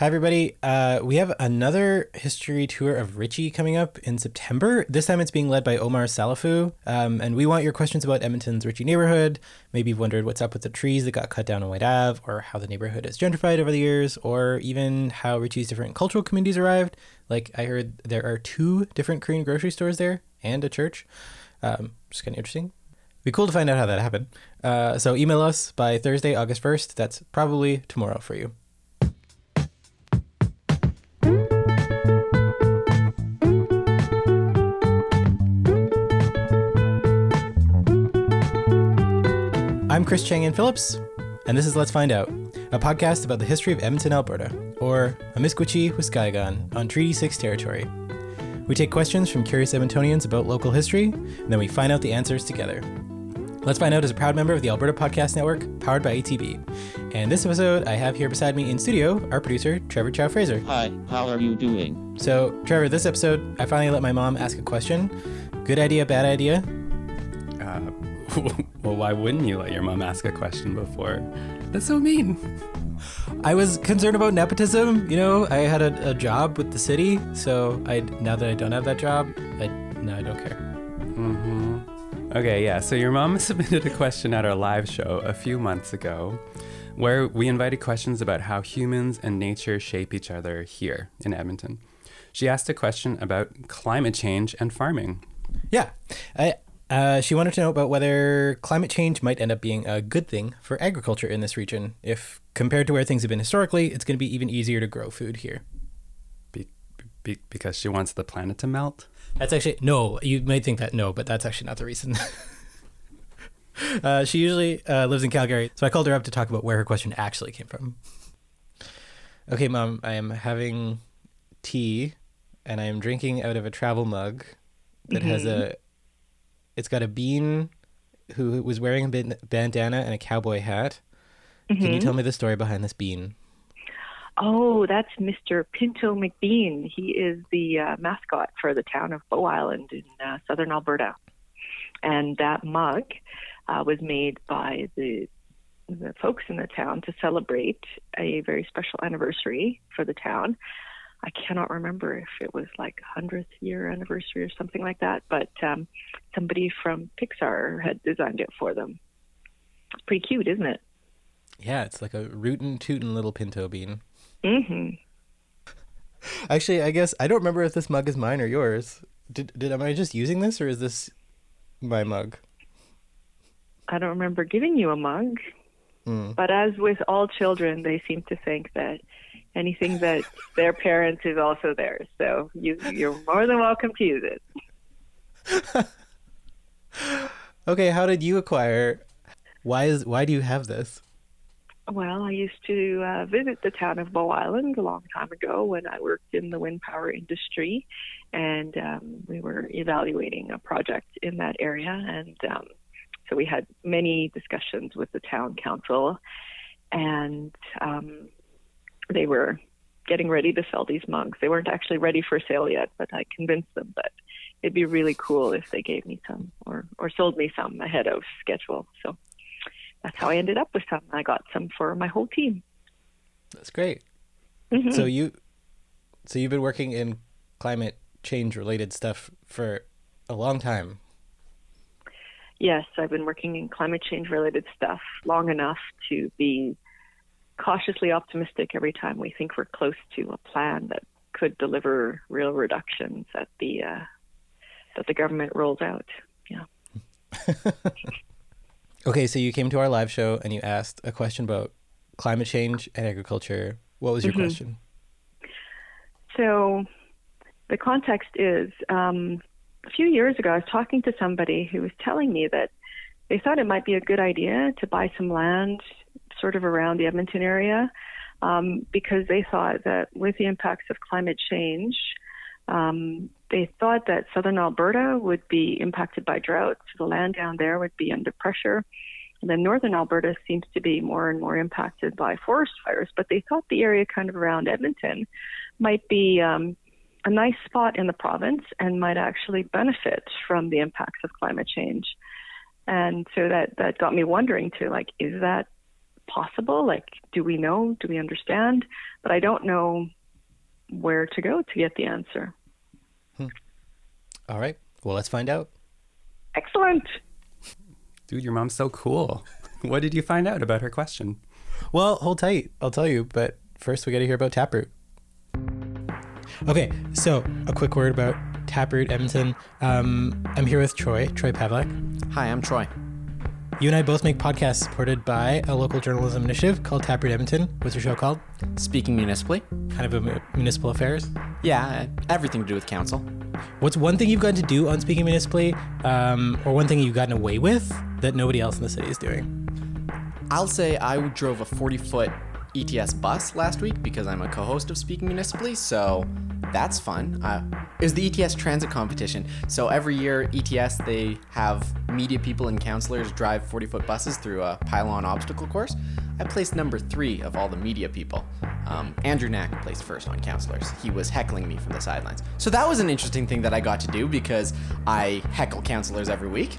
Hi, everybody. Uh, we have another history tour of Ritchie coming up in September. This time it's being led by Omar Salafu. Um, and we want your questions about Edmonton's Ritchie neighborhood. Maybe you've wondered what's up with the trees that got cut down on White Ave, or how the neighborhood has gentrified over the years, or even how Ritchie's different cultural communities arrived. Like, I heard there are two different Korean grocery stores there and a church. Um, just kind of interesting. Be cool to find out how that happened. Uh, so email us by Thursday, August 1st. That's probably tomorrow for you. I'm Chris Chang-Yen Phillips, and this is Let's Find Out, a podcast about the history of Edmonton, Alberta, or Amiskwichi Wiskahigan on Treaty 6 territory. We take questions from curious Edmontonians about local history, and then we find out the answers together. Let's Find Out is a proud member of the Alberta Podcast Network, powered by ATB. And this episode, I have here beside me in studio our producer, Trevor Chow Fraser. Hi, how are you doing? So, Trevor, this episode, I finally let my mom ask a question. Good idea, bad idea? Uh, well, why wouldn't you let your mom ask a question before? That's so mean. I was concerned about nepotism. You know, I had a, a job with the city, so I now that I don't have that job, I now I don't care. Mm-hmm. Okay, yeah. So your mom submitted a question at our live show a few months ago, where we invited questions about how humans and nature shape each other here in Edmonton. She asked a question about climate change and farming. Yeah, I, uh, she wanted to know about whether climate change might end up being a good thing for agriculture in this region. If compared to where things have been historically, it's going to be even easier to grow food here. Be, be, because she wants the planet to melt? That's actually, no, you might think that, no, but that's actually not the reason. uh, she usually uh, lives in Calgary, so I called her up to talk about where her question actually came from. Okay, Mom, I am having tea and I am drinking out of a travel mug that mm-hmm. has a it's got a bean who was wearing a bandana and a cowboy hat. Mm-hmm. Can you tell me the story behind this bean? Oh, that's Mr. Pinto McBean. He is the uh, mascot for the town of Bow Island in uh, southern Alberta. And that mug uh, was made by the the folks in the town to celebrate a very special anniversary for the town. I cannot remember if it was like 100th year anniversary or something like that, but um, somebody from Pixar had designed it for them. It's pretty cute, isn't it? Yeah, it's like a rootin' tootin' little pinto bean. Mm-hmm. Actually, I guess I don't remember if this mug is mine or yours. Did did am I just using this or is this my mug? I don't remember giving you a mug. Mm. But as with all children, they seem to think that anything that their parents is also theirs. So you you're more than welcome to use it. okay, how did you acquire? Why is why do you have this? Well, I used to uh, visit the town of Bow Island a long time ago when I worked in the wind power industry, and um, we were evaluating a project in that area, and um, so we had many discussions with the town council, and um, they were getting ready to sell these mugs. They weren't actually ready for sale yet, but I convinced them that it'd be really cool if they gave me some or or sold me some ahead of schedule. So that's how I ended up with some. I got some for my whole team. That's great. Mm-hmm. So you so you've been working in climate change related stuff for a long time. Yes, I've been working in climate change related stuff long enough to be cautiously optimistic every time we think we're close to a plan that could deliver real reductions that the uh, that the government rolls out. Yeah. okay, so you came to our live show and you asked a question about climate change and agriculture. What was your mm-hmm. question? So, the context is um, a few years ago, I was talking to somebody who was telling me that they thought it might be a good idea to buy some land sort of around the Edmonton area um, because they thought that with the impacts of climate change, um, they thought that southern Alberta would be impacted by drought, so the land down there would be under pressure. And then northern Alberta seems to be more and more impacted by forest fires, but they thought the area kind of around Edmonton might be um, a nice spot in the province and might actually benefit from the impacts of climate change. And so that, that got me wondering too, like, is that possible? Like, do we know? Do we understand? But I don't know where to go to get the answer. All right. Well, let's find out. Excellent. Dude, your mom's so cool. What did you find out about her question? Well, hold tight. I'll tell you. But first, we got to hear about Taproot. Okay, so a quick word about Taproot Edmonton. Um, I'm here with Troy, Troy Pavlek. Hi, I'm Troy. You and I both make podcasts supported by a local journalism initiative called Taproot Edmonton. What's your show called? Speaking municipally, Kind of a municipal affairs. yeah, everything to do with council. What's one thing you've gotten to do on Speaking Municipally, um, or one thing you've gotten away with that nobody else in the city is doing? I'll say I drove a 40 foot ETS bus last week because I'm a co host of Speaking Municipally, so that's fun. Uh, it was the ETS transit competition. So every year, ETS, they have media people and councillors drive 40 foot buses through a pylon obstacle course. I placed number three of all the media people. Um, Andrew Knack placed first on councillors. He was heckling me from the sidelines. So that was an interesting thing that I got to do because I heckle councillors every week.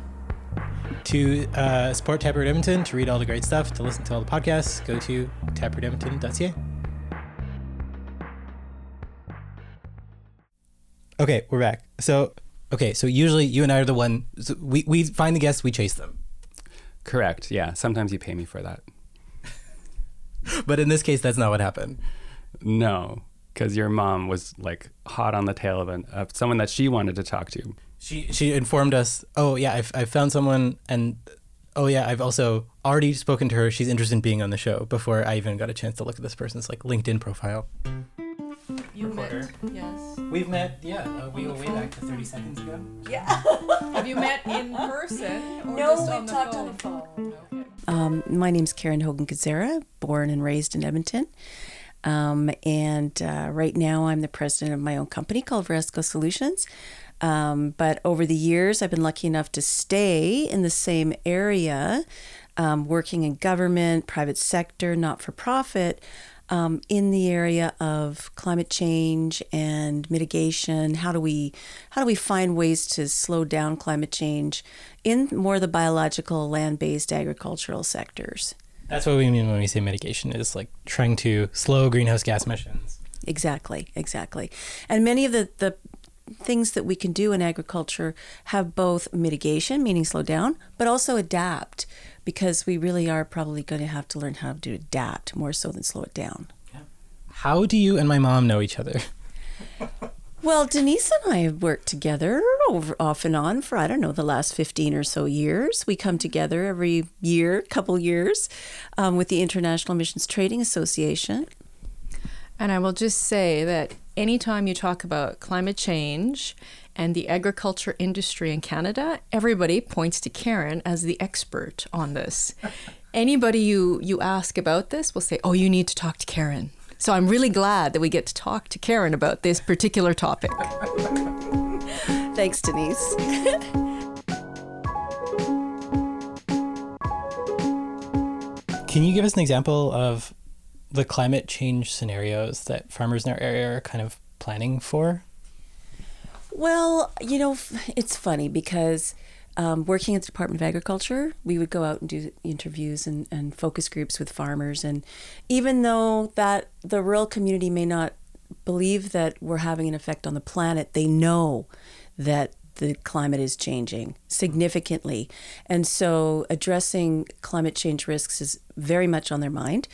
To uh, support Taproot Edmonton, to read all the great stuff, to listen to all the podcasts, go to taprootedmonton.ca. Okay, we're back. So, okay, so usually you and I are the one. So we we find the guests, we chase them. Correct. Yeah. Sometimes you pay me for that. But in this case, that's not what happened. No, because your mom was like hot on the tail of, an, of someone that she wanted to talk to. She she informed us. Oh yeah, I've I found someone, and oh yeah, I've also already spoken to her. She's interested in being on the show. Before I even got a chance to look at this person's like LinkedIn profile. You met, yes. We've met. Yeah, uh, we go way back to thirty seconds ago. Yeah. Have you met in person or No, just we on the talked phone? on the phone. Okay. Um, my name's Karen Haugen-Kozyra, born and raised in Edmonton. Um, and uh, right now, I'm the president of my own company called Viresco Solutions. Um, but over the years, I've been lucky enough to stay in the same area, um, working in government, private sector, not for profit, um, in the area of climate change and mitigation. How do we how do we find ways to slow down climate change in more of the biological, land-based agricultural sectors? That's what we mean when we say mitigation is like trying to slow greenhouse gas emissions. Exactly, exactly. And many of the, the things that we can do in agriculture have both mitigation, meaning slow down, but also adapt, because we really are probably going to have to learn how to adapt more so than slow it down. How do you and my mom know each other? Well, Denise and I have worked together over off and on for I don't know the last fifteen or so years. We come together every year, couple years, um, with the International Emissions Trading Association. And I will just say that anytime you talk about climate change and the agriculture industry in Canada, everybody points to Karen as the expert on this. Anybody you, you ask about this will say, Oh, you need to talk to Karen. So I'm really glad that we get to talk to Karen about this particular topic. Thanks, Denise. Can you give us an example of the climate change scenarios that farmers in our area are kind of planning for? Well, you know, it's funny because um, working at the Department of Agriculture, we would go out and do interviews and, and focus groups with farmers. And even though that the rural community may not believe that we're having an effect on the planet, they know that the climate is changing significantly. And so addressing climate change risks is very much on their mind.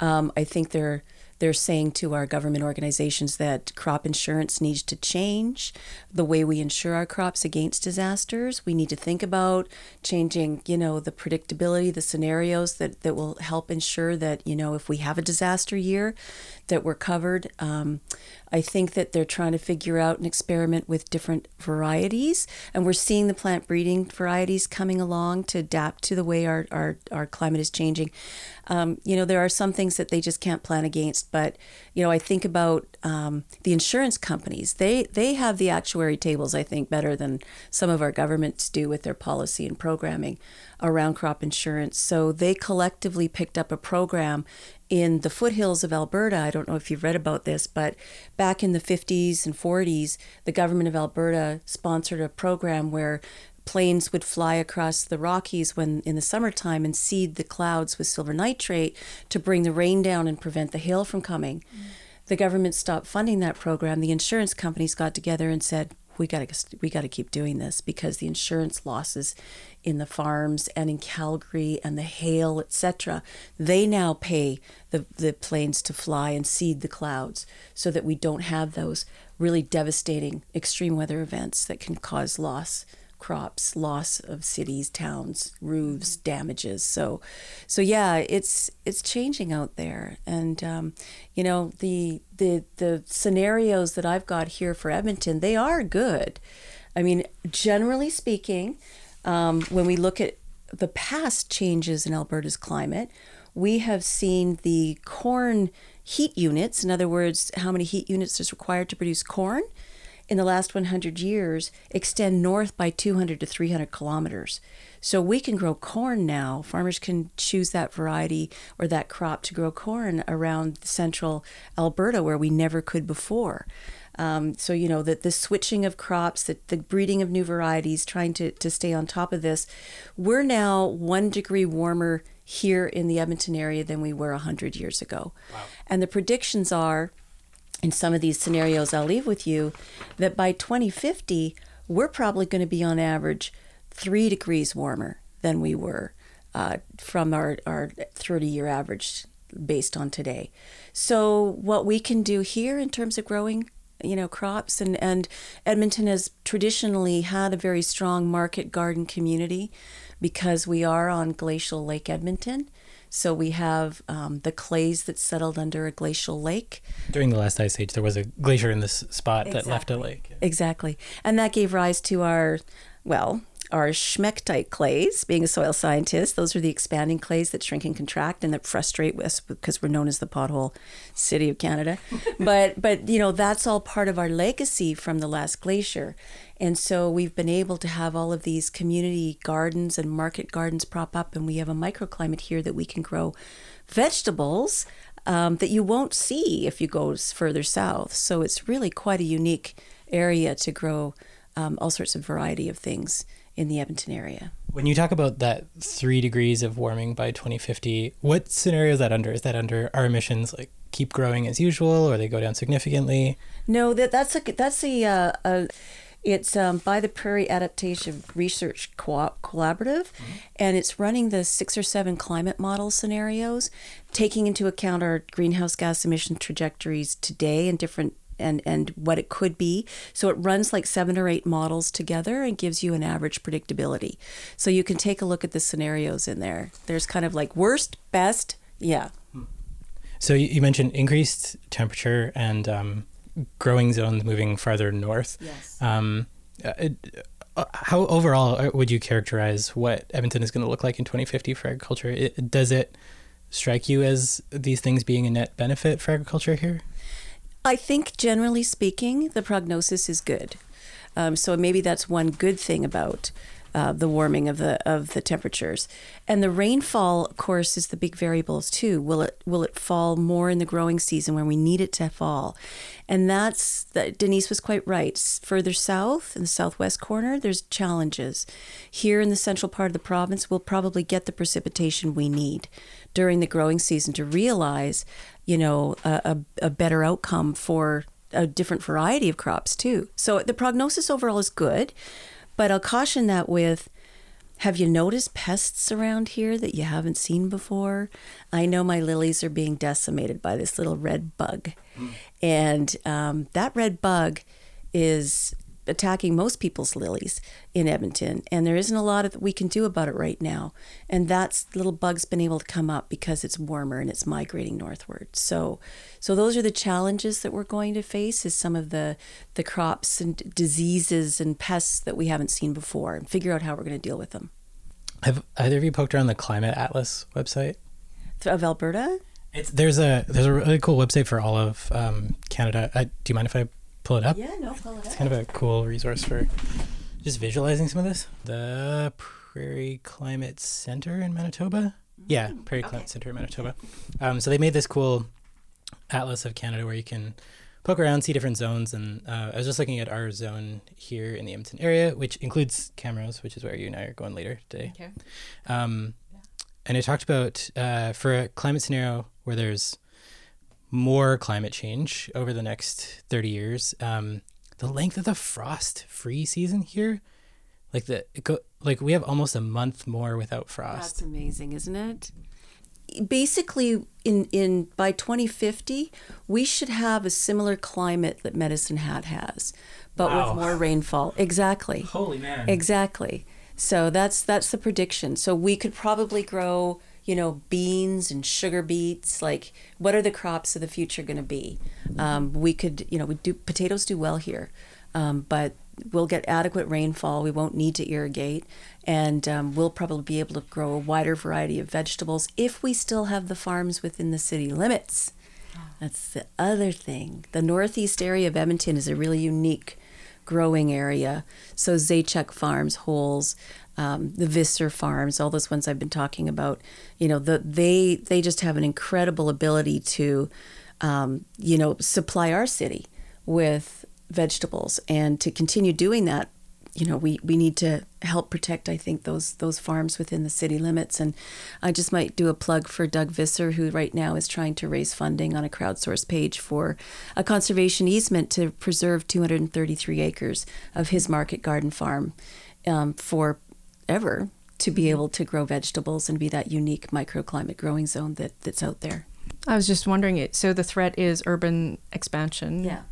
Um, I think they're they're saying to our government organizations that crop insurance needs to change the way we insure our crops against disasters. We need to think about changing, you know, the predictability, the scenarios that, that will help ensure that, you know, if we have a disaster year, that we're covered. Um, I think that they're trying to figure out and experiment with different varieties, and we're seeing the plant breeding varieties coming along to adapt to the way our, our, our climate is changing. Um, you know, there are some things that they just can't plan against, but you know, I think about um, the insurance companies. They they have the actuary tables, I think, better than some of our governments do with their policy and programming around crop insurance. So they collectively picked up a program in the foothills of Alberta. I don't know if you've read about this, but back in the 50s and 40s, the government of Alberta sponsored a program where planes would fly across the Rockies when in the summertime and seed the clouds with silver nitrate to bring the rain down and prevent the hail from coming. Mm. The government stopped funding that program. The insurance companies got together and said, "We got to we got to keep doing this because the insurance losses in the farms and in Calgary and the hail, etc. They now pay the the planes to fly and seed the clouds so that we don't have those really devastating extreme weather events that can cause loss crops, loss of cities, towns, roofs, damages. So, so yeah, it's it's changing out there, and um, you know the the the scenarios that I've got here for Edmonton, they are good. I mean, generally speaking, um, when we look at the past changes in Alberta's climate, we have seen the corn heat units, in other words, how many heat units is required to produce corn, in the last 100 years extend north by 200 to 300 kilometers. So we can grow corn now. Farmers can choose that variety or that crop to grow corn around central Alberta where we never could before. Um, so, you know, that the switching of crops, the, the breeding of new varieties, trying to, to stay on top of this. We're now one degree warmer here in the Edmonton area than we were 100 years ago. Wow. And the predictions are in some of these scenarios I'll leave with you that by 2050, we're probably going to be on average three degrees warmer than we were uh, from our, our 30 year average based on today. So, what we can do here in terms of growing you know crops and and Edmonton has traditionally had a very strong market garden community because we are on glacial Lake Edmonton so we have um, the clays that settled under a glacial lake. During the last ice age, there was a glacier in this spot exactly. that left a lake. Exactly. And that gave rise to our, well, are smectite clays. Being a soil scientist, those are the expanding clays that shrink and contract and that frustrate us because we're known as the pothole city of Canada. but but you know that's all part of our legacy from the last glacier, and so we've been able to have all of these community gardens and market gardens prop up, and we have a microclimate here that we can grow vegetables um, that you won't see if you go further south. So it's really quite a unique area to grow um, all sorts of variety of things in the Edmonton area. When you talk about that three degrees of warming by 2050, what scenario is that under? Is that under our emissions like keep growing as usual, or they go down significantly? No, that that's a that's a, uh, a it's um, by the Prairie Adaptation Research Co- Collaborative, mm-hmm. and it's running the six or seven climate model scenarios, taking into account our greenhouse gas emission trajectories today and different and and what it could be. So it runs like seven or eight models together and gives you an average predictability. So you can take a look at the scenarios in there. There's kind of like worst, best, yeah. So you mentioned increased temperature and um, growing zones moving farther north. Yes. Um, uh, uh, how overall uh, would you characterize what Edmonton is going to look like in 2050 for agriculture? It, does it strike you as these things being a net benefit for agriculture here? I think generally speaking, the prognosis is good. Um, so maybe that's one good thing about uh, the warming of the of the temperatures, and the rainfall, of course, is the big variables too. Will it will it fall more in the growing season when we need it to fall? And that's that. Denise was quite right. Further south in the southwest corner, there's challenges. Here in the central part of the province, we'll probably get the precipitation we need during the growing season to realize, you know, a, a, a better outcome for a different variety of crops too. So the prognosis overall is good. But I'll caution that with have you noticed pests around here that you haven't seen before? I know my lilies are being decimated by this little red bug. Mm. And um, that red bug is attacking most people's lilies in Edmonton, and there isn't a lot that we can do about it right now. And that's little bugs been able to come up because it's warmer and it's migrating northward. So, so those are the challenges that we're going to face: is some of the the crops and diseases and pests that we haven't seen before, and figure out how we're going to deal with them. Have either of you poked around the Climate Atlas website of Alberta? It's, there's a there's a really cool website for all of um, Canada. Uh, do you mind if I pull it up? Yeah, no, pull it it's up. kind of a cool resource for just visualizing some of this. The Prairie Climate Center in Manitoba. Yeah, Prairie okay. Climate Center in Manitoba. Um, so they made this cool atlas of Canada where you can poke around, see different zones. And uh, I was just looking at our zone here in the Edmonton area, which includes Camrose, which is where you and I are going later today. Okay. Um, and it talked about uh, for a climate scenario where there's more climate change over the next 30 years, um, the length of the frost free season here, like the it go, like we have almost a month more without frost. That's amazing, isn't it? Basically, in in by 2050, we should have a similar climate that Medicine Hat has, but Wow. with more rainfall. Exactly. Holy man! Exactly. So that's that's the prediction. So we could probably grow, you know, beans and sugar beets. Like, what are the crops of the future going to be? Um, we could, you know, we do potatoes do well here, um, but we'll get adequate rainfall. We won't need to irrigate, and um, we'll probably be able to grow a wider variety of vegetables if we still have the farms within the city limits. That's the other thing. The northeast area of Edmonton is a really unique growing area. So Zaychuk Farms, Holes, um, the Visser Farms, all those ones I've been talking about, you know, the, they they just have an incredible ability to, um, you know, supply our city with vegetables, and to continue doing that, you know, we, we need to help protect, I think, those those farms within the city limits. And I just might do a plug for Doug Visser, who right now is trying to raise funding on a crowdsource page for a conservation easement to preserve 233 acres of his market garden farm um, for ever to be able to grow vegetables and be that unique microclimate growing zone that, that's out there. I was just wondering it. So the threat is urban expansion Yeah.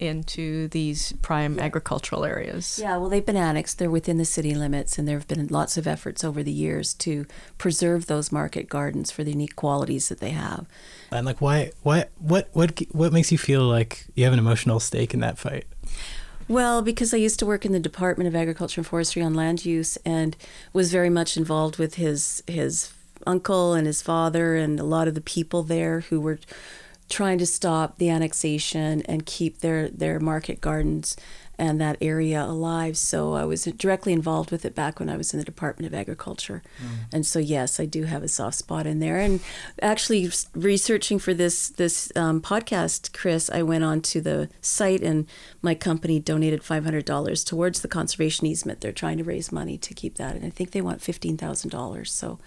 into these prime agricultural areas. Yeah, well, they've been annexed. They're within the city limits, and there have been lots of efforts over the years to preserve those market gardens for the unique qualities that they have. And like, why? What? What? What? What makes you feel like you have an emotional stake in that fight? Well, because I used to work in the Department of Agriculture and Forestry on land use, and was very much involved with his his uncle and his father, and a lot of the people there who were trying to stop the annexation and keep their their market gardens and that area alive. So I was directly involved with it back when I was in the Department of Agriculture. And so yes, I do have a soft spot in there. And actually researching for this this um, podcast, Chris, I went on to the site and my company donated five hundred dollars towards the conservation easement. They're trying to raise money to keep that, and I think they want fifteen thousand dollars. So.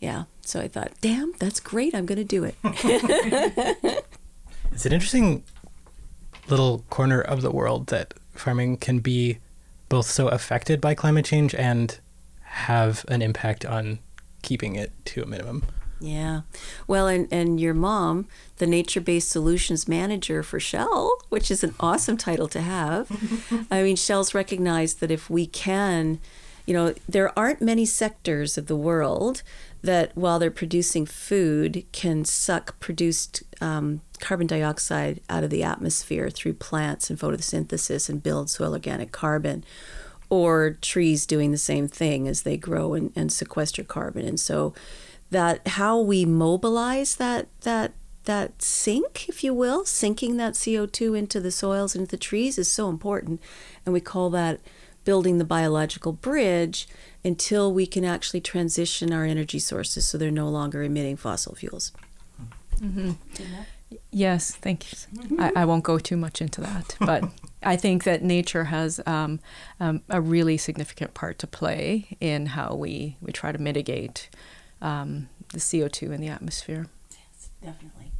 Yeah, so I thought, damn, that's great. I'm going to do it. It's an interesting little corner of the world that farming can be both so affected by climate change and have an impact on keeping it to a minimum. Yeah. Well, and, and your mom, the nature based solutions manager for Shell, which is an awesome title to have. I mean, Shell's recognized that if we can, you know, there aren't many sectors of the world that, while they're producing food, can suck produced um, carbon dioxide out of the atmosphere through plants and photosynthesis and build soil organic carbon or trees doing the same thing as they grow and, and sequester carbon. And so that how we mobilize that that that sink, if you will, sinking that CO2 into the soils and into the trees is so important. And we call that building the biological bridge until we can actually transition our energy sources so they're no longer emitting fossil fuels. Mm-hmm. Yes, thank you. I, I won't go too much into that, but I think that nature has um, um, a really significant part to play in how we, we try to mitigate um, the CO2 in the atmosphere. Yes, Definitely.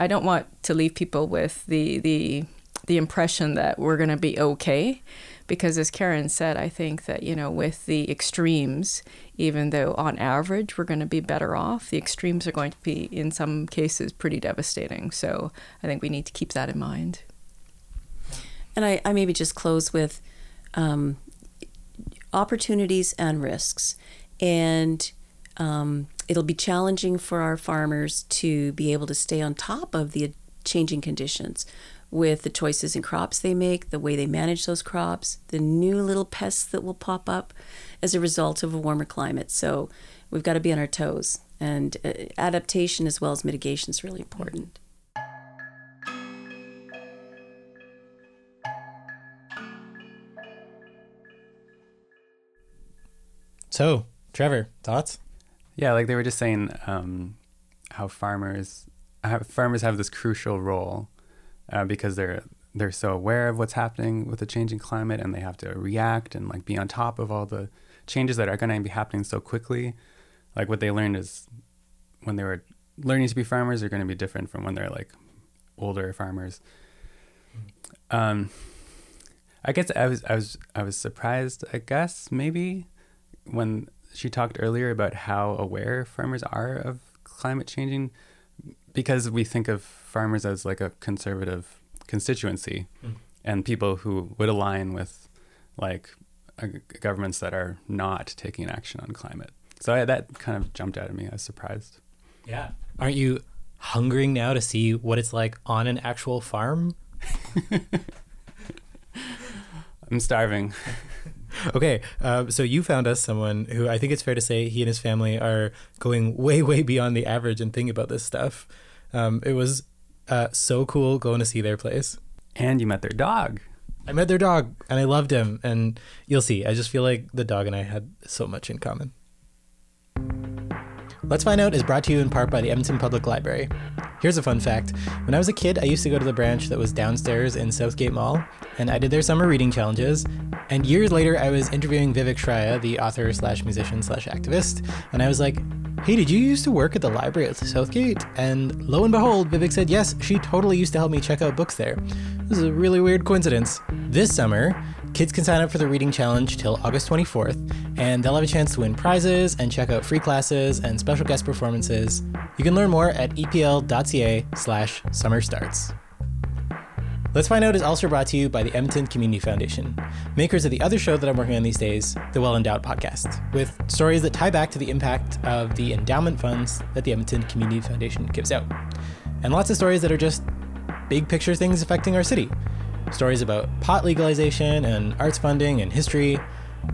I don't want to leave people with the the the impression that we're going to be okay because as Karen said I think that you know with the extremes even though on average we're going to be better off the extremes are going to be in some cases pretty devastating. So I think we need to keep that in mind. And I, I maybe just close with um, opportunities and risks. And um, it'll be challenging for our farmers to be able to stay on top of the changing conditions with the choices in crops they make, the way they manage those crops, the new little pests that will pop up as a result of a warmer climate. So we've got to be on our toes. And uh, adaptation as well as mitigation is really important. So, Trevor, thoughts? Yeah, like they were just saying, um, how farmers how farmers have this crucial role uh, because they're they're so aware of what's happening with the changing climate and they have to react and like be on top of all the changes that are going to be happening so quickly. Like what they learned is when they were learning to be farmers are going to be different from when they're like older farmers. Um, I guess I was I was I was surprised. I guess maybe when she talked earlier about how aware farmers are of climate changing, because we think of farmers as like a conservative constituency, Mm. and people who would align with like governments that are not taking action on climate. So I, that kind of jumped out at me. I was surprised. Yeah. Aren't you hungering now to see what it's like on an actual farm? I'm starving. Okay, uh, so you found us someone who I think it's fair to say he and his family are going way, way beyond the average and thinking about this stuff. Um, it was uh, so cool going to see their place. And you met their dog. I met their dog and I loved him. And you'll see, I just feel like the dog and I had so much in common. Let's Find Out is brought to you in part by the Edmonton Public Library. Here's a fun fact. When I was a kid, I used to go to the branch that was downstairs in Southgate Mall, and I did their summer reading challenges. And years later, I was interviewing Vivek Shraya, the author slash musician slash activist, and I was like, hey, did you used to work at the library at Southgate? And lo and behold, Vivek said, yes, she totally used to help me check out books there. This is a really weird coincidence. This summer, kids can sign up for the reading challenge till August 24th, and they'll have a chance to win prizes and check out free classes and special guest performances. You can learn more at epl.ca slash summer starts. Let's Find Out is also brought to you by the Edmonton Community Foundation, makers of the other show that I'm working on these days, the Well Endowed Podcast, with stories that tie back to the impact of the endowment funds that the Edmonton Community Foundation gives out. And lots of stories that are just big picture things affecting our city. Stories about pot legalization and arts funding and history.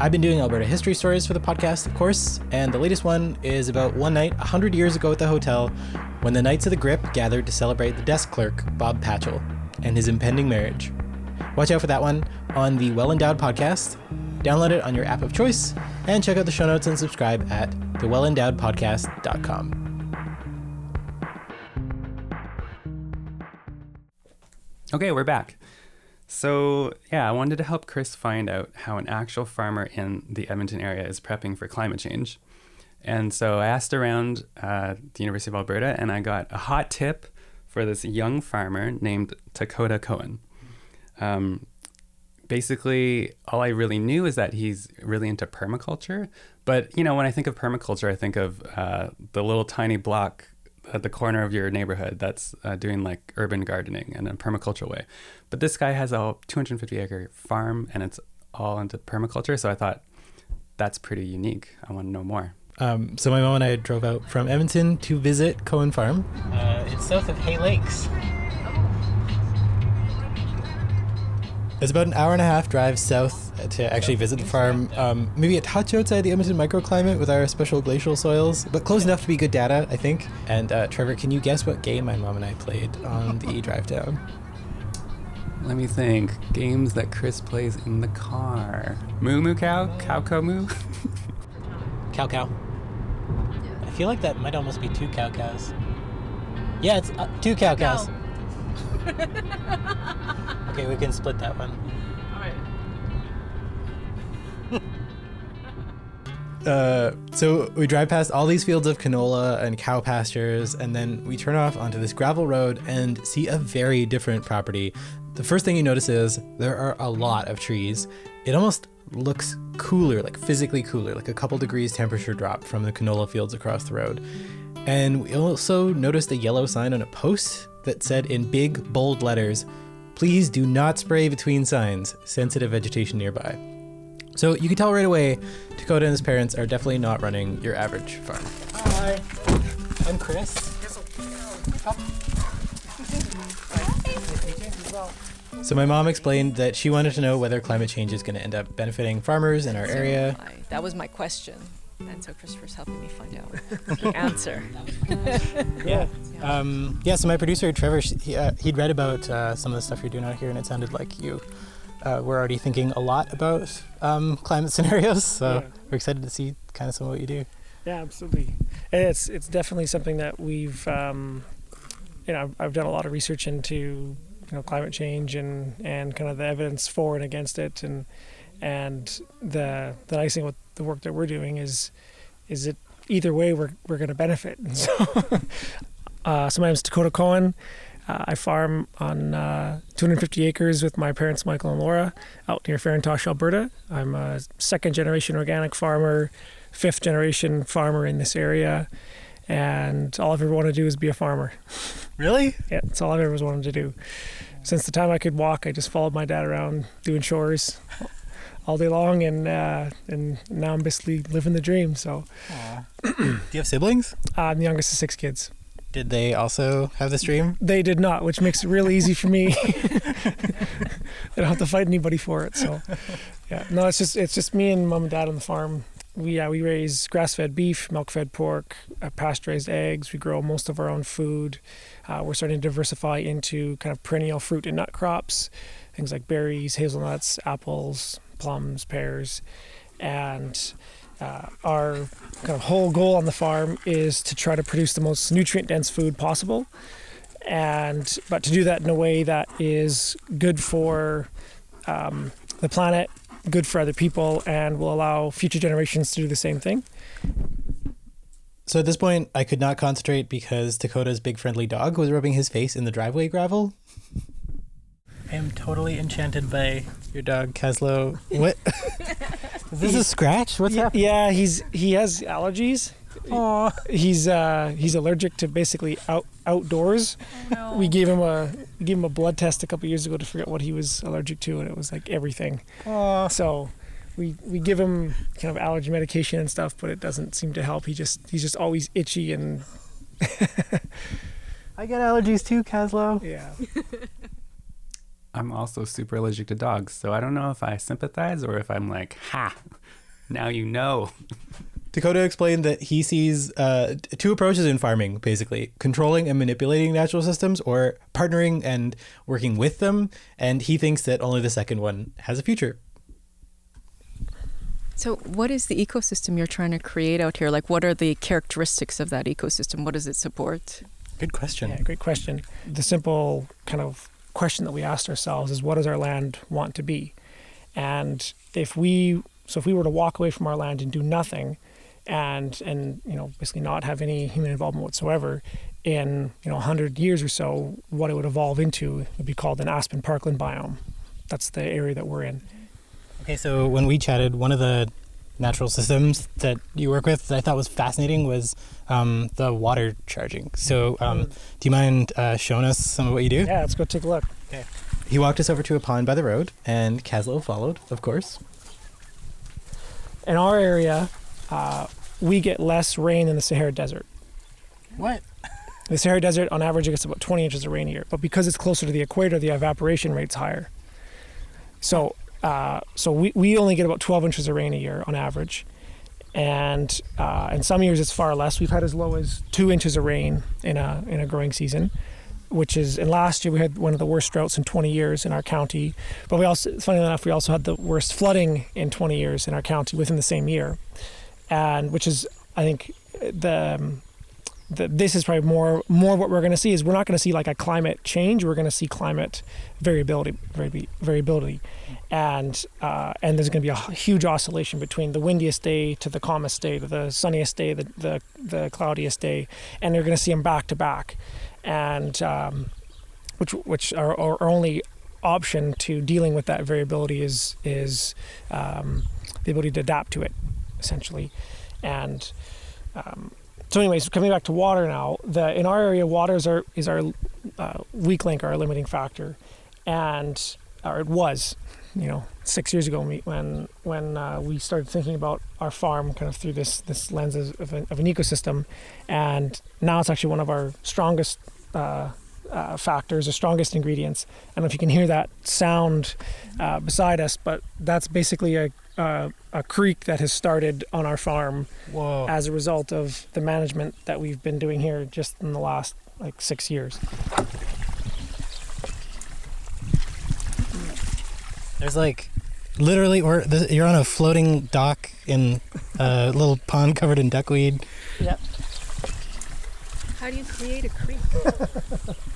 I've been doing Alberta history stories for the podcast, of course, and the latest one is about one night 100 years ago at the hotel when the Knights of the Grip gathered to celebrate the desk clerk, Bob Patchell, and his impending marriage. Watch out for that one on the Well Endowed Podcast. Download it on your app of choice and check out the show notes and subscribe at thewellendowedpodcast.com. Okay, we're back. So, yeah, I wanted to help Chris find out how an actual farmer in the Edmonton area is prepping for climate change. And so I asked around uh, the University of Alberta and I got a hot tip for this young farmer named Dakota Cohen. Um, basically, all I really knew is that he's really into permaculture. But, you know, when I think of permaculture, I think of uh, the little tiny block at the corner of your neighborhood that's uh, doing like urban gardening in a permaculture way. But this guy has a 250 acre farm and it's all into permaculture. So I thought that's pretty unique. I want to know more. Um, so my mom and I drove out from Edmonton to visit Cohen Farm. Uh, it's south of Hay Lakes. It's about an hour and a half drive south to actually visit the farm. Um, maybe a touch outside the Edmonton microclimate with our special glacial soils, but close enough to be good data, I think. And uh, Trevor, can you guess what game my mom and I played on the drive down? Let me think. Games that Chris plays in the car. Moo Moo Cow? Cow Cow Moo? Cow cow. I feel like that might almost be two cow cows. Yeah, it's uh, two cow cows. okay, we can split that one. Uh, so we drive past all these fields of canola and cow pastures, and then we turn off onto this gravel road and see a very different property. The first thing you notice is there are a lot of trees. It almost looks cooler, like physically cooler, like a couple degrees temperature drop from the canola fields across the road. And we also noticed a yellow sign on a post that said in big, bold letters, Please do not spray between signs, sensitive vegetation nearby. So you can tell right away, Dakota and his parents are definitely not running your average farm. Hi, I'm Chris. So my mom explained that she wanted to know whether climate change is going to end up benefiting farmers in our area. I, that was my question. And so Christopher's helping me find out the answer. Yeah. Um, yeah. So my producer Trevor, he, uh, he'd read about uh, some of the stuff you're doing out here, and it sounded like you uh, were already thinking a lot about um, climate scenarios. So Yeah. we're excited to see kind of some of what you do. Yeah, absolutely. It's it's definitely something that we've um, you know I've, I've done a lot of research into you know climate change and and kind of the evidence for and against it and and the the nice thing with the work that we're doing is is it either way we're we're going to benefit. And so, uh, so my name's Dakota Cohen. Uh, I farm on uh, 250 acres with my parents, Michael and Laura, out near Ferintosh, Alberta. I'm a second generation organic farmer, fifth generation farmer in this area, and all I've ever wanted to do is be a farmer. Really? Yeah, that's all I've ever wanted to do. Since the time I could walk, I just followed my dad around doing chores all day long, and uh, and now I'm basically living the dream. So Do you have siblings? I'm the youngest of six kids. Did they also have the stream? They did not, which makes it really easy for me. I don't have to fight anybody for it. So, yeah, no, it's just it's just me and mom and dad on the farm. We yeah we raise grass-fed beef, milk-fed pork, uh, pasture-raised eggs. We grow most of our own food. Uh, we're starting to diversify into kind of perennial fruit and nut crops, things like berries, hazelnuts, apples, plums, pears, and uh, our kind of whole goal on the farm is to try to produce the most nutrient dense food possible and but to do that in a way that is good for um, the planet good for other people and will allow future generations to do the same thing So at this point, I could not concentrate because Dakota's big friendly dog was rubbing his face in the driveway gravel. I am totally enchanted by your dog, Caslo. What? Is this a scratch? What's Ye- happening? yeah he's he has allergies Aw. he's uh he's allergic to basically out outdoors we gave him a gave him a blood test a couple years ago to figure out what he was allergic to and it was like everything Aw. So we we give him kind of allergy medication and stuff, but it doesn't seem to help. He just he's just always itchy and I get allergies too, Caslo. yeah. I'm also super allergic to dogs, so I don't know if I sympathize or if I'm like, ha, now you know. Dakota explained that he sees uh, two approaches in farming, basically controlling and manipulating natural systems or partnering and working with them. And he thinks that only the second one has a future. So, what is the ecosystem you're trying to create out here? Like, what are the characteristics of that ecosystem? What does it support? Good question. Yeah, great question. The simple kind of question that we asked ourselves is what does our land want to be? And if we so if we were to walk away from our land and do nothing and and you know basically not have any human involvement whatsoever in you know 100 years or so what it would evolve into would be called an aspen parkland biome. That's the area that we're in. Okay, so when we chatted, one of the natural systems that you work with that I thought was fascinating was um, the water charging. So, um, do you mind uh, showing us some of what you do? Yeah, let's go take a look. Okay. He walked us over to a pond by the road, and Caslo followed, of course. In our area, uh, we get less rain than the Sahara Desert. What? The Sahara Desert, on average, gets about 20 inches of rain a year, but because it's closer to the equator, the evaporation rate's higher. So, uh, so we, we only get about 12 inches of rain a year on average, and uh, in some years it's far less. We've had as low as two inches of rain in a in a growing season, which is. And last year we had one of the worst droughts in 20 years in our county. But we also, funny enough, we also had the worst flooding in 20 years in our county within the same year, and which is I think the um, this is probably more more what we're going to see is we're not going to see like a climate change. We're going to see climate variability, vari- variability, and uh, and there's going to be a huge oscillation between the windiest day to the calmest day to the sunniest day, the the, the cloudiest day, and you're going to see them back to back, and um, which which our, our only option to dealing with that variability is is um, the ability to adapt to it, essentially, and um, so anyways coming back to water now the in our area water is our is our uh, weak link our limiting factor. And or it was you know six years ago when when uh, we started thinking about our farm kind of through this this lens of, an, of an ecosystem. And now it's actually one of our strongest uh, uh, factors or strongest ingredients. I don't know if you can hear that sound uh, beside us but that's basically a uh, a creek that has started on our farm Whoa. as a result of the management that we've been doing here just in the last like six years. There's like literally, or th- you're on a floating dock in a little pond covered in duckweed. Yep. How do you create a creek?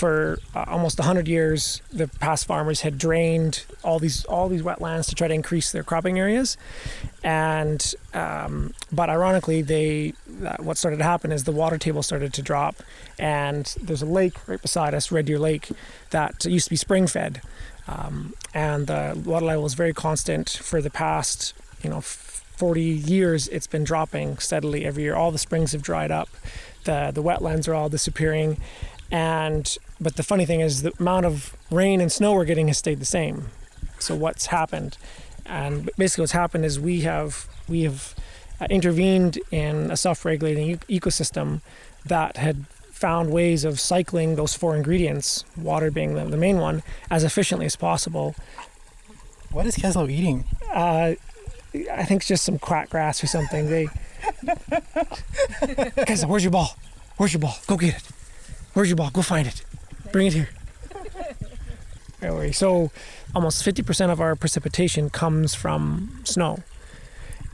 for uh, almost 100 years, the past farmers had drained all these all these wetlands to try to increase their cropping areas, and um, but ironically, they uh, what started to happen is the water table started to drop, and there's a lake right beside us, Red Deer Lake, that used to be spring fed, um, and the water level is very constant for the past you know 40 years. It's been dropping steadily every year. All the springs have dried up, the the wetlands are all disappearing, and but the funny thing is the amount of rain and snow we're getting has stayed the same. So what's happened? And basically, what's happened is we have we have uh, intervened in a self-regulating ecosystem that had found ways of cycling those four ingredients, water being the, the main one, as efficiently as possible. What is Keslo eating? Uh, I think it's just some quack grass or something. They, Keslo, where's your ball? Where's your ball? Go get it. Where's your ball? Go find it. Bring it here. Anyway, so almost 50% of our precipitation comes from snow.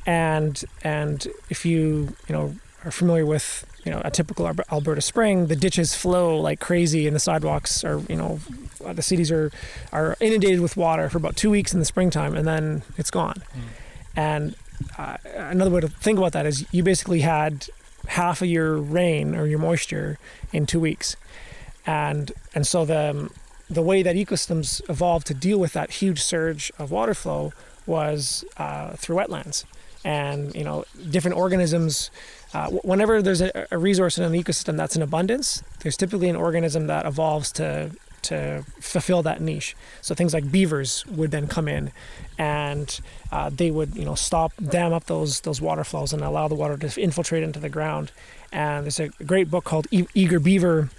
And and if you, you know, are familiar with, you know, a typical Alberta spring, the ditches flow like crazy and the sidewalks are, you know, the cities are are inundated with water for about 2 weeks in the springtime and then it's gone. And uh, another way to think about that is you basically had half of your rain or your moisture in 2 weeks. And and so the the way that ecosystems evolved to deal with that huge surge of water flow was uh, through wetlands. And you know different organisms uh, whenever there's a, a resource in an ecosystem that's in abundance there's typically an organism that evolves to to fulfill that niche. So things like beavers would then come in and uh, they would you know stop dam up those those water flows and allow the water to infiltrate into the ground. And there's a great book called e- eager beaver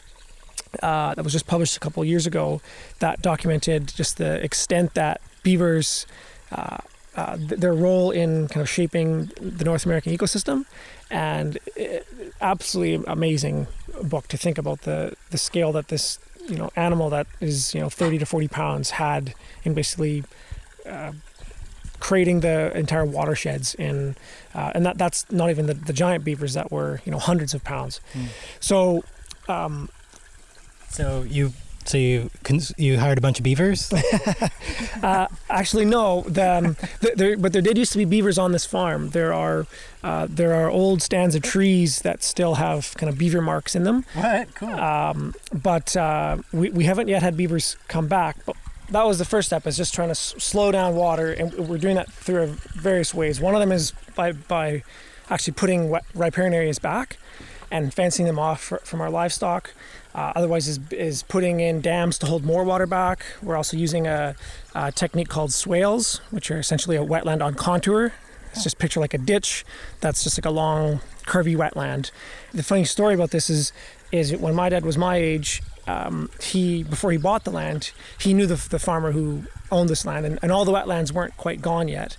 uh, that was just published a couple years ago that documented just the extent that beavers, uh, uh, th- their role in kind of shaping the North American ecosystem, and it, absolutely amazing book to think about the the scale that this you know animal that is you know 30 to 40 pounds had in basically. Uh, creating the entire watersheds in uh, and that that's not even the, the giant beavers that were you know hundreds of pounds so um, So you so you cons- you hired a bunch of beavers? Uh, actually, no. The, um, th- there, but there did used to be beavers on this farm. There are uh, there are old stands of trees that still have kind of beaver marks in them. what? Cool. Um, but uh, we, we haven't yet had beavers come back. But that was the first step, is just trying to s- slow down water, and we're doing that through various ways. One of them is by by actually putting wet, riparian areas back and fencing them off fr- from our livestock. Uh, otherwise, is, is putting in dams to hold more water back. We're also using a, a technique called swales, which are essentially a wetland on contour. It's just picture like a ditch that's just like a long, curvy wetland. The funny story about this is, is when my dad was my age, um, he before he bought the land, he knew the, the farmer who owned this land, and, and all the wetlands weren't quite gone yet.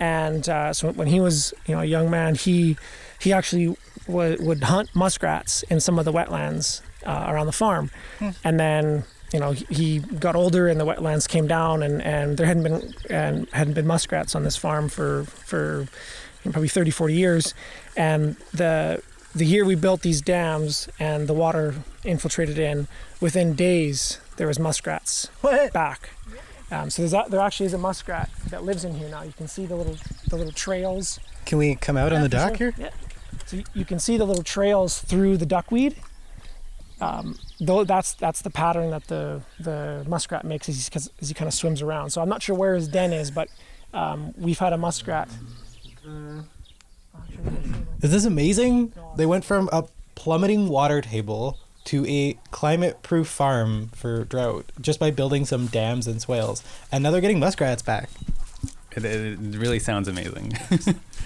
And uh, so when he was, you know, a young man, he he actually would, would hunt muskrats in some of the wetlands uh, around the farm, and then you know he, got older and the wetlands came down and, and there hadn't been and hadn't been muskrats on this farm for for you know, probably 30 40 years and the the year we built these dams and the water infiltrated in within days there was muskrats What? back um, so there's a, there actually is a muskrat that lives in here now you can see the little the little trails Can we come out on the dock sure. here? Yeah. So you can see the little trails through the duckweed. Um, though that's that's the pattern that the the muskrat makes as he, as he kind of swims around. So I'm not sure where his den is, but um, we've had a muskrat. Is this amazing? They went from a plummeting water table to a climate-proof farm for drought just by building some dams and swales, and now they're getting muskrats back. It, it, it really sounds amazing.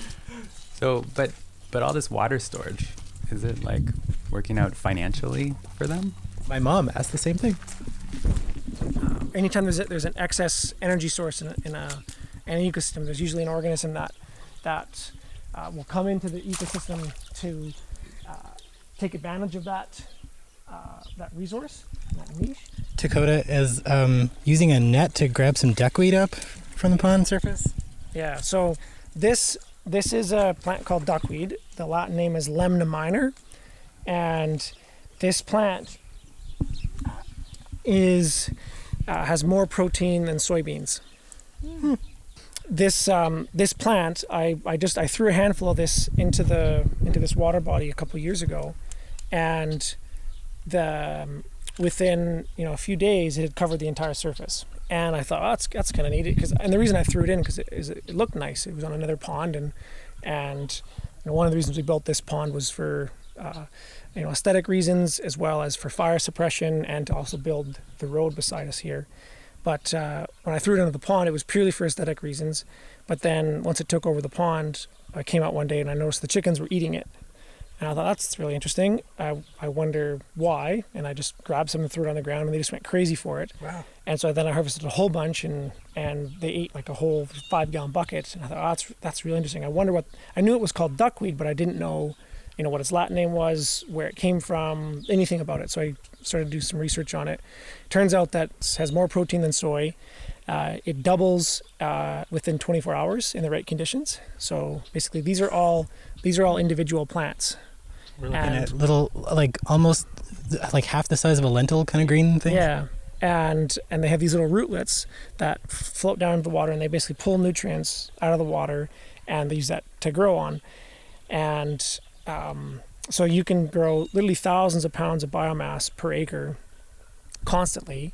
so, but but all this water storage, is it like working out financially for them? My mom asked the same thing. Anytime there's a, there's an excess energy source in a, in a an ecosystem, there's usually an organism that that uh, will come into the ecosystem to uh, take advantage of that uh, that resource, that niche. Dakota is um, using a net to grab some duckweed up from the pond surface. Yeah. So this this is a plant called duckweed. The Latin name is Lemna minor, and this plant is uh, has more protein than soybeans. This um, this plant, I, I just I threw a handful of this into the into this water body a couple years ago, and the um, within you know a few days it had covered the entire surface. And I thought, oh, that's that's kind of neat. Because and the reason I threw it in because it, it looked nice. It was on another pond, and and you know, one of the reasons we built this pond was for uh, you know aesthetic reasons as well as for fire suppression and to also build the road beside us here. But uh, when I threw it into the pond, it was purely for aesthetic reasons. But then once it took over the pond, I came out one day and I noticed the chickens were eating it. And I thought that's really interesting. I, I wonder why. And I just grabbed some and threw it on the ground, and they just went crazy for it. Wow. And so then I harvested a whole bunch, and and they ate like a whole five gallon bucket. And I thought, oh, that's that's really interesting. I wonder what I knew it was called duckweed, but I didn't know, you know, what its Latin name was, where it came from, anything about it. So I started to do some research on it. Turns out that it has more protein than soy. Uh, it doubles uh, within 24 hours in the right conditions. So basically, these are all these are all individual plants. We're looking And- at little, like almost like half the size of a lentil kind of green thing. Yeah, and and they have these little rootlets that float down into the water, and they basically pull nutrients out of the water, and they use that to grow on, and um, so you can grow literally thousands of pounds of biomass per acre, constantly,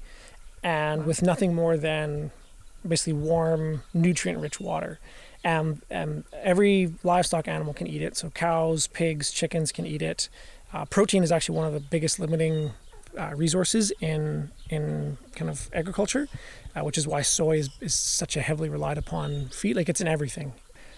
and with nothing more than basically warm, nutrient-rich water. And, and every livestock animal can eat it. So cows, pigs, chickens can eat it. Uh, protein is actually one of the biggest limiting uh, resources in in kind of agriculture, uh, which is why soy is, is such a heavily relied upon feed. Like it's in everything.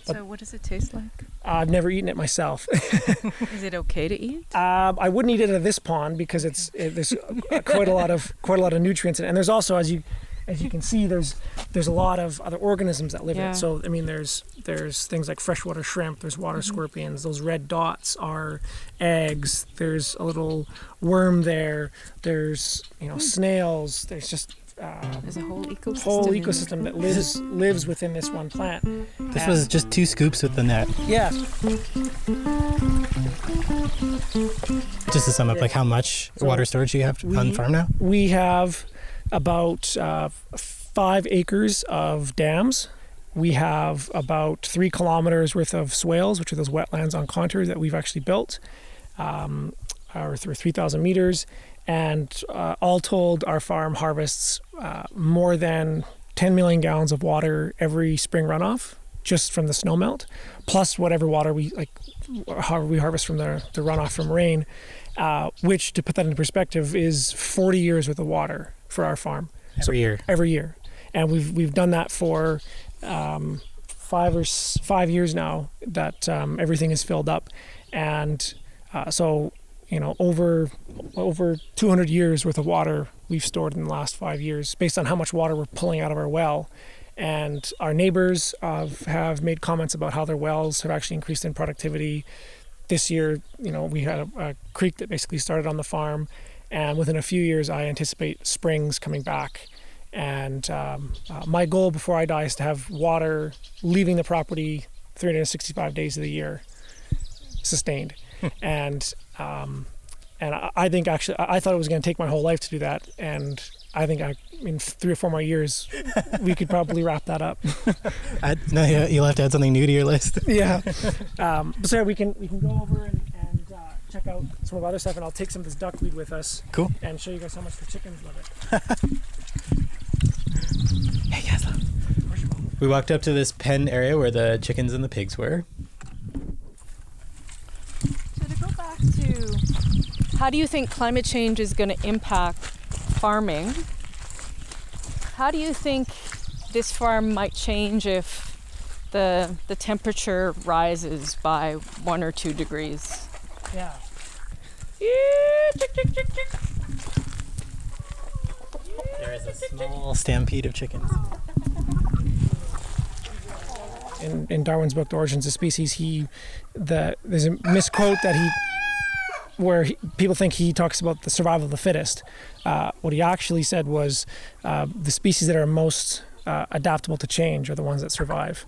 So, what does it taste like? I've never eaten it myself. Is it okay to eat? um, I wouldn't eat it at this pond because it's it, there's quite a lot of quite a lot of nutrients in it, and there's also as you as you can see there's there's a lot of other organisms that live in Yeah. it. So I mean there's there's things like freshwater shrimp, there's water scorpions, those red dots are eggs. There's a little worm there. There's you know snails. There's just uh, There's a whole ecosystem. whole ecosystem that lives lives within this one plant. This was just two scoops with the net. Yeah, Just to sum up, like how much So water storage you have on we- farm now? we have about uh, five acres of dams. We have about three kilometers worth of swales, which are those wetlands on contour that we've actually built, um, or through 3,000 meters. And uh, all told, our farm harvests uh, more than 10 million gallons of water every spring runoff just from the snowmelt, plus whatever water we like, how we harvest from the, the runoff from rain, uh, which to put that into perspective is 40 years worth of water for our farm Every year. every year, and we've we've done that for um, five or s- five years now. That um, everything is filled up, and uh, so you know over over 200 years worth of water we've stored in the last five years, based on how much water we're pulling out of our well. And our neighbors uh, have made comments about how their wells have actually increased in productivity. This year, you know, we had a, a creek that basically started on the farm, and within a few years, I anticipate springs coming back. And um, uh, my goal before I die is to have water leaving the property 365 days of the year, sustained. and um, and I, I think actually, I I thought it was going to take my whole life to do that, and I think I, in three or four more years, we could probably wrap that up. I, no, you- you'll have to add something new to your list. yeah. Um, so we can we can go over and, and check out some of other stuff, and I'll take some of this duckweed with us. Cool. And show you guys how much the chickens love it. Hey guys. We walked up to this pen area where the chickens and the pigs were. So to go back to how do you think climate change is going to impact farming? How do you think this farm might change if the the temperature rises by one or two degrees? Yeah. There is a small stampede of chickens. In, in Darwin's book, The Origins of Species, he the there's a misquote that he where he, people think he talks about the survival of the fittest. Uh, what he actually said was uh, the species that are most uh, adaptable to change are the ones that survive.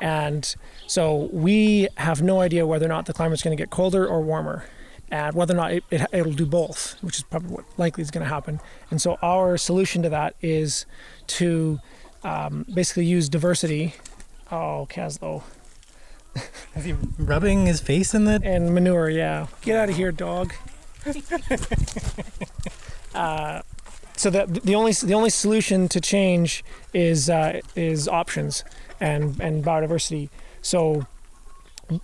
And so we have no idea whether or not the climate's going to get colder or warmer. and whether or not it, it, it'll do both, which is probably what likely is going to happen. And so our solution to that is to um, basically use diversity. Oh, Caslow. Is he rubbing his face in the? And manure, yeah. Get out of here, dog. uh, so the the only the only solution to change is uh, is options and and biodiversity. So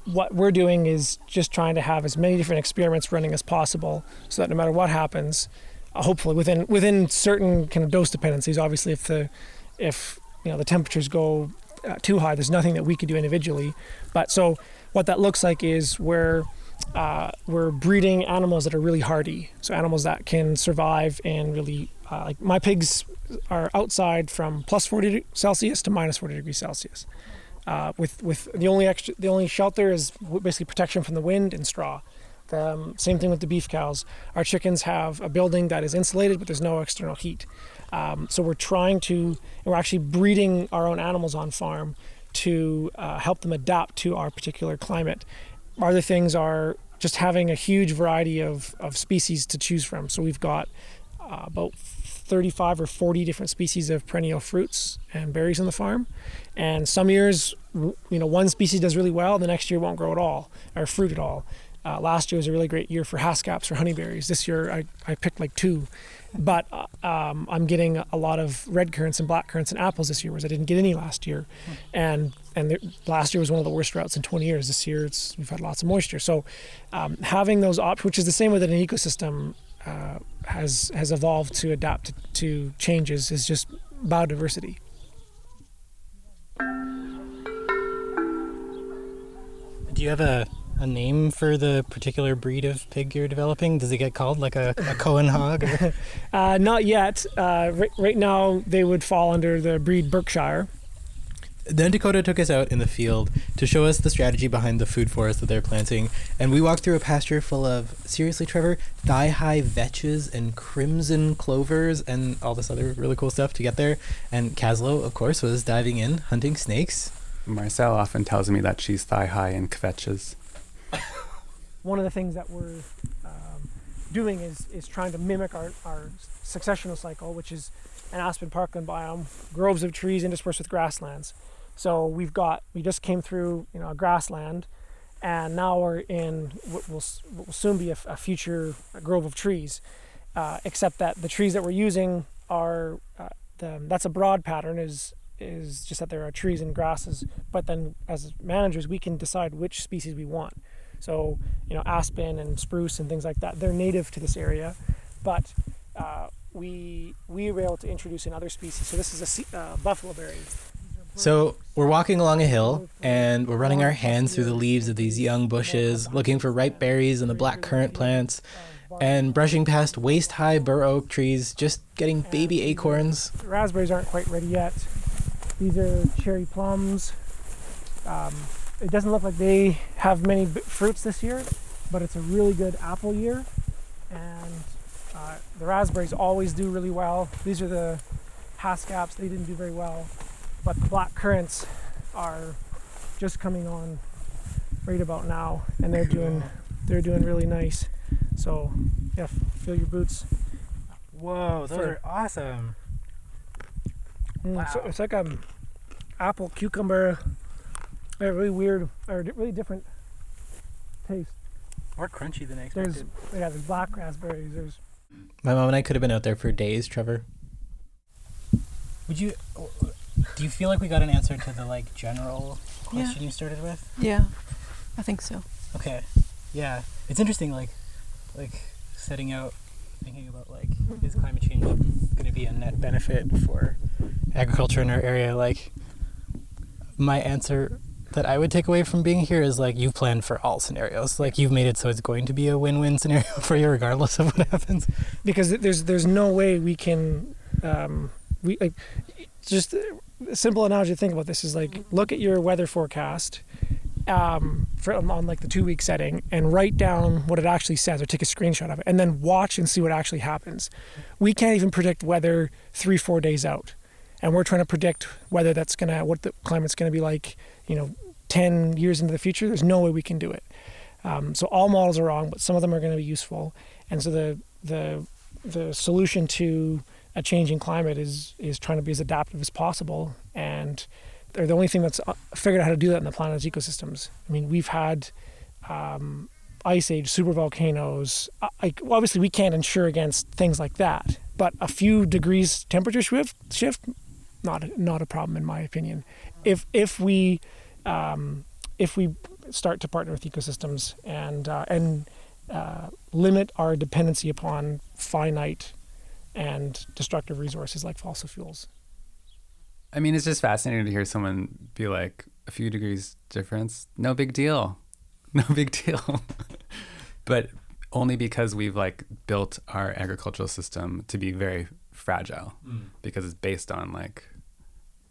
what we're doing is just trying to have as many different experiments running as possible, so that no matter what happens, uh, hopefully within within certain kind of dose dependencies. Obviously, if the if you know the temperatures go uh, too high, there's nothing that we could do individually. But so what that looks like is where uh, we're breeding animals that are really hardy, so animals that can survive in really uh, like my pigs are outside from plus 40 Celsius to minus 40 degrees Celsius. Uh, with with the only extra the only shelter is basically protection from the wind and straw. The, um, same thing with the beef cows. Our chickens have a building that is insulated, but there's no external heat. Um, so we're trying to, we're actually breeding our own animals on farm to uh, help them adapt to our particular climate. Other things are just having a huge variety of, of species to choose from. So we've got uh, about 35 or 40 different species of perennial fruits and berries on the farm. And some years, you know, one species does really well, the next year won't grow at all or fruit at all. Uh, last year was a really great year for haskaps or honeyberries. This year I, I picked like two, but uh, um, I'm getting a lot of red currants and black currants and apples this year, whereas I didn't get any last year. And and the, last year was one of the worst droughts in 20 years. This year it's we've had lots of moisture. So um, having those options, which is the same within an ecosystem, uh, has has evolved to adapt to changes, is just biodiversity. Do you have a, a name for the particular breed of pig you're developing? Does it get called like a, a Cohen hog? or- Uh, not yet. Uh, right, right now, they would fall under the breed Berkshire. Then Dakota took us out in the field to show us the strategy behind the food forest that they're planting, and we walked through a pasture full of seriously, Trevor, thigh-high vetches and crimson clovers and all this other really cool stuff to get there. And Caslow, of course, was diving in hunting snakes. Marcel often tells me that she's thigh high in kvetches. One of the things that we're um, doing is, is trying to mimic our, our successional cycle, which is an aspen parkland biome, groves of trees interspersed with grasslands. So we've got, we just came through, you know, a grassland, and now we're in what will, what will soon be a future grove of trees, uh, except that the trees that we're using are, uh, the, that's a broad pattern, is is just that there are trees and grasses, but then as managers, we can decide which species we want. So, you know, aspen and spruce and things like that, they're native to this area, but uh, we we were able to introduce in other species. So this is a uh, buffalo berry. So we're walking along a hill and we're running our hands through the leaves of these young bushes, looking for ripe berries and the black currant plants, and brushing past waist high bur oak trees, just getting baby acorns. Raspberries aren't quite ready yet. These are cherry plums. Um, it doesn't look like they have many b- fruits this year, but it's a really good apple year, and uh, the raspberries always do really well. These are the haskaps; they didn't do very well, but the black currants are just coming on right about now, and they're doing they're doing really nice. So, yeah, f- feel your boots. Whoa, those are awesome. Mm, so it's like a apple cucumber. They're really weird or really different taste. More crunchy than I There's yeah, there's black raspberries. There's My mom and I could have been out there for days, Trevor. Would you? Do you feel like we got an answer to the like general Yeah. question you started with? Yeah, I think so. Okay. Yeah, it's interesting. Like, like setting out, thinking about like is climate change going to be a net benefit for agriculture in our area? Like, my answer that I would take away from being here is like you've planned for all scenarios. Like you've made it so it's going to be a win-win scenario for you regardless of what happens. because there's there's no way we can um, we like just a simple analogy to think about this is like look at your weather forecast um, from on like the two week setting and write down what it actually says or take a screenshot of it and then watch and see what actually happens. We can't even predict weather three four days out, and we're trying to predict whether that's gonna what the climate's gonna be like you know ten years into the future. There's no way we can do it. Um, so all models are wrong, but some of them are going to be useful. And so the the the solution to a changing climate is is trying to be as adaptive as possible. And they're the only thing that's uh, figured out how to do that in the planet's ecosystems. I mean, we've had um, ice age, super volcanoes. Uh, Like obviously, we can't insure against things like that, but a few degrees temperature shift, shift, not not a problem in my opinion. If if we um, if we start to partner with ecosystems and uh, and uh, limit our dependency upon finite and destructive resources like fossil fuels. I mean, it's just fascinating to hear someone be like, a few degrees difference, no big deal. No big deal. but only because we've like built our agricultural system to be very fragile because it's based on like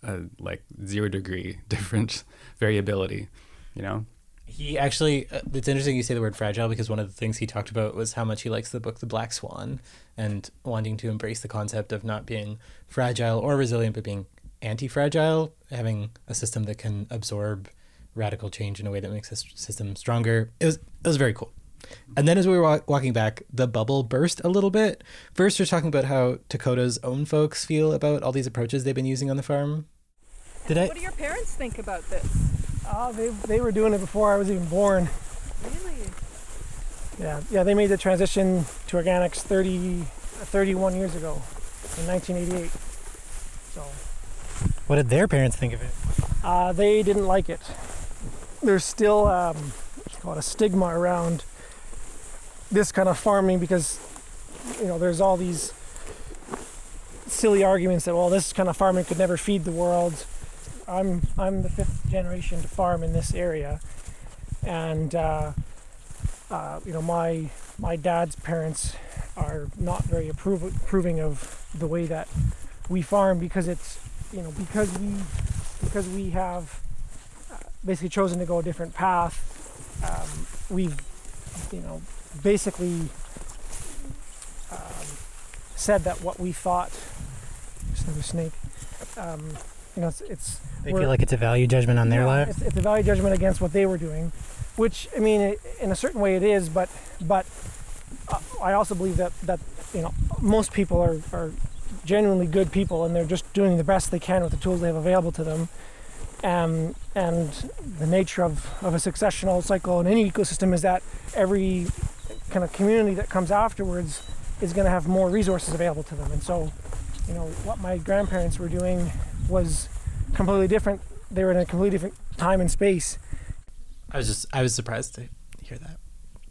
a like zero degree difference variability, you know? He actually, uh, it's interesting you say the word fragile because one of the things he talked about was how much he likes the book The Black Swan and wanting to embrace the concept of not being fragile or resilient, but being anti fragile, having a system that can absorb radical change in a way that makes this system stronger. It was, it was very cool. And then as we were wa- walking back, the bubble burst a little bit. First, we're talking about how Dakota's own folks feel about all these approaches they've been using on the farm. Did I? What do your parents think about this? Oh, they, they were doing it before I was even born. Really? Yeah, yeah, they made the transition to organics 30, 31 years ago in 1988. So What did their parents think of it? uh, they didn't like it. There's still um, call it a stigma around this kind of farming because you know there's all these silly arguments that well this kind of farming could never feed the world. I'm I'm the fifth generation to farm in this area, and uh, uh, you know my my dad's parents are not very approv- approving of the way that we farm because it's you know because we because we have uh, basically chosen to go a different path. Um, we've you know basically um, said that what we thought. There's another snake. Um, you know, it's, it's They feel like it's a value judgment on their yeah, life. It's, it's a value judgment against what they were doing, which I mean, i- in a certain way, it is. But but uh, I also believe that that you know most people are are genuinely good people, and they're just doing the best they can with the tools they have available to them. Um, and the nature of, of a successional cycle in any ecosystem is that every kind of community that comes afterwards is going to have more resources available to them. And so, you know, what my grandparents were doing was completely different. They were in a completely different time and space. I was just I was surprised to hear that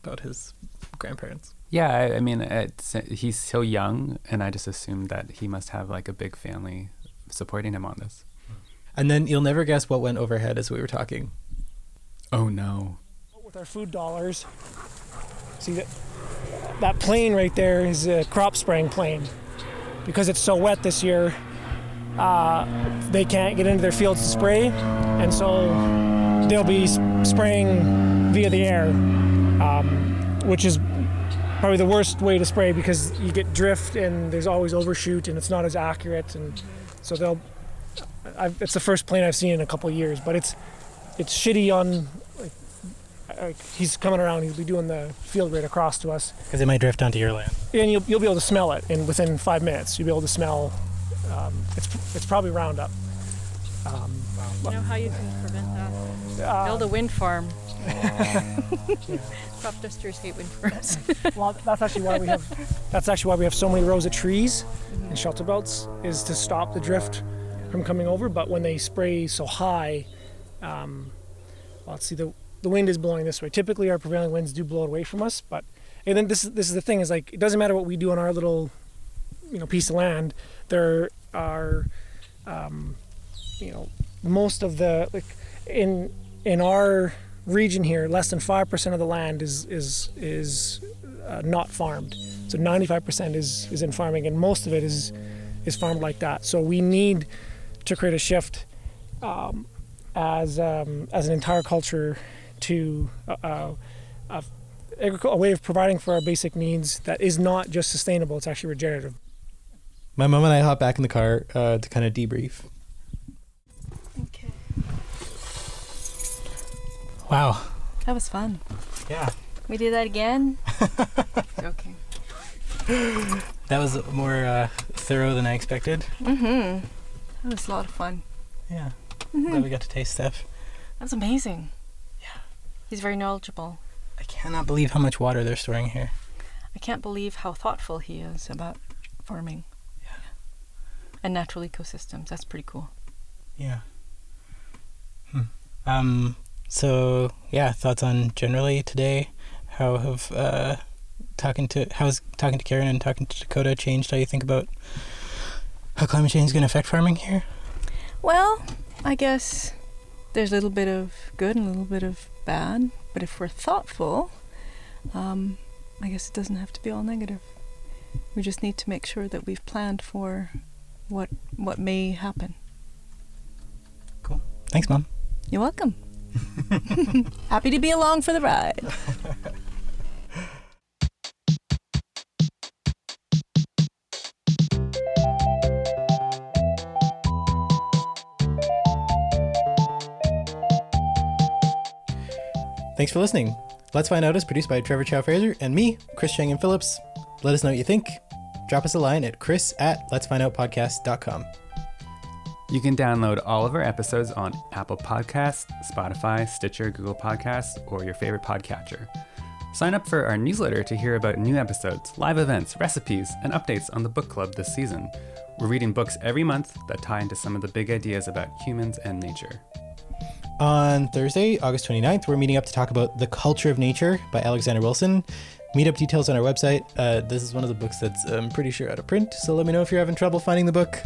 about his grandparents. Yeah, I, I mean, it's, he's so young, and I just assumed that he must have like a big family supporting him on this. And then you'll never guess what went overhead as we were talking. Oh no. with our food dollars. See that that plane right there is a crop spraying plane. Because it's so wet this year, uh, they can't get into their fields to spray, and so they'll be s- spraying via the air, um, which is probably the worst way to spray because you get drift and there's always overshoot and it's not as accurate, and so they'll. I've, it's the first plane I've seen in a couple of years, but it's it's shitty on uh, he's coming around. He'll be doing the field right across to us, Because it might drift onto your land. and you'll, you'll be able to smell it. And within five minutes, you'll be able to smell. Um, it's it's probably Roundup. Um, You know how you can prevent that? uh, Build a wind farm. Crop dusters hate wind farms. well, that's actually why we have that's actually why we have so many rows of trees and shelter belts is to stop the drift from coming over. But when they spray so high, um, well, let's see the the wind is blowing this way. Typically, our prevailing winds do blow it away from us, but and then this is this is the thing is like it doesn't matter what we do on our little you know piece of land. There are um, you know most of the like in in our region here, less than five percent of the land is is is uh, not farmed. So ninety five percent is is in farming, and most of it is is farmed like that. So we need to create a shift um, as um, as an entire culture to uh, uh, a, way of providing for our basic needs that is not just sustainable; it's actually regenerative. My mom and I hop back in the car uh, to kind of debrief. Wow. That was fun. Yeah. We do that again. Joking. That was more uh, thorough than I expected. Mm-hmm. That was a lot of fun. Yeah. Mm-hmm. Glad we got to taste stuff. That's amazing. Yeah. He's very knowledgeable. I cannot believe how much water they're storing here. I can't believe how thoughtful he is about farming. Yeah. And natural ecosystems. That's pretty cool. Yeah. Hmm. Um. So yeah, thoughts on generally today? How have uh, talking to how's talking to Karen and talking to Dakota changed how you think about how climate change is going to affect farming here? Well, I guess there's a little bit of good and a little bit of bad. But if we're thoughtful, um, I guess it doesn't have to be all negative. We just need to make sure that we've planned for what what may happen. Cool. Thanks, mom. You're welcome. Happy to be along for the ride. Thanks for listening. Let's Find Out is produced by Trevor Chow Fraser and me, Chris Chang-Yen Phillips. Let us know what you think. Drop us a line at chris at letsfindoutpodcast.com. You can download all of our episodes on Apple Podcasts, Spotify, Stitcher, Google Podcasts, or your favorite podcatcher. Sign up for our newsletter to hear about new episodes, live events, recipes, and updates on the book club this season. We're reading books every month that tie into some of the big ideas about humans and nature. On Thursday, August 29th, we're meeting up to talk about The Culture of Nature by Alexander Wilson. Meetup details on our website. Uh, this is one of the books that's, I'm pretty sure, out of print, so let me know if you're having trouble finding the book.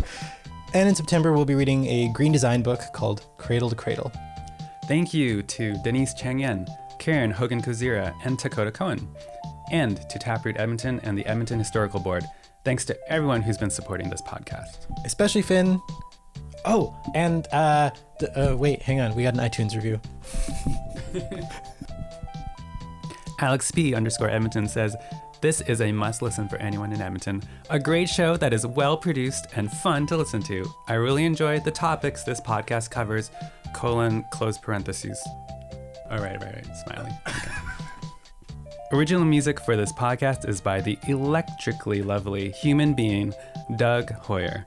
And in September, we'll be reading a green design book called Cradle to Cradle. Thank you to Denise Chang Yen, Karen Haugen-Kozyra, and Dakota Cohen. And to Taproot Edmonton and the Edmonton Historical Board. Thanks to everyone who's been supporting this podcast. Especially Finn. Oh, and uh, d- uh, wait, hang on. We got an iTunes review. Alex P underscore Edmonton says, This is a must listen for anyone in Edmonton. A great show that is well produced and fun to listen to. I really enjoyed the topics this podcast covers, colon, close parentheses. All right, right, right, smiley. Original music for this podcast is by the electrically lovely human being, Doug Hoyer.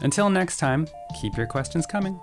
Until next time, keep your questions coming.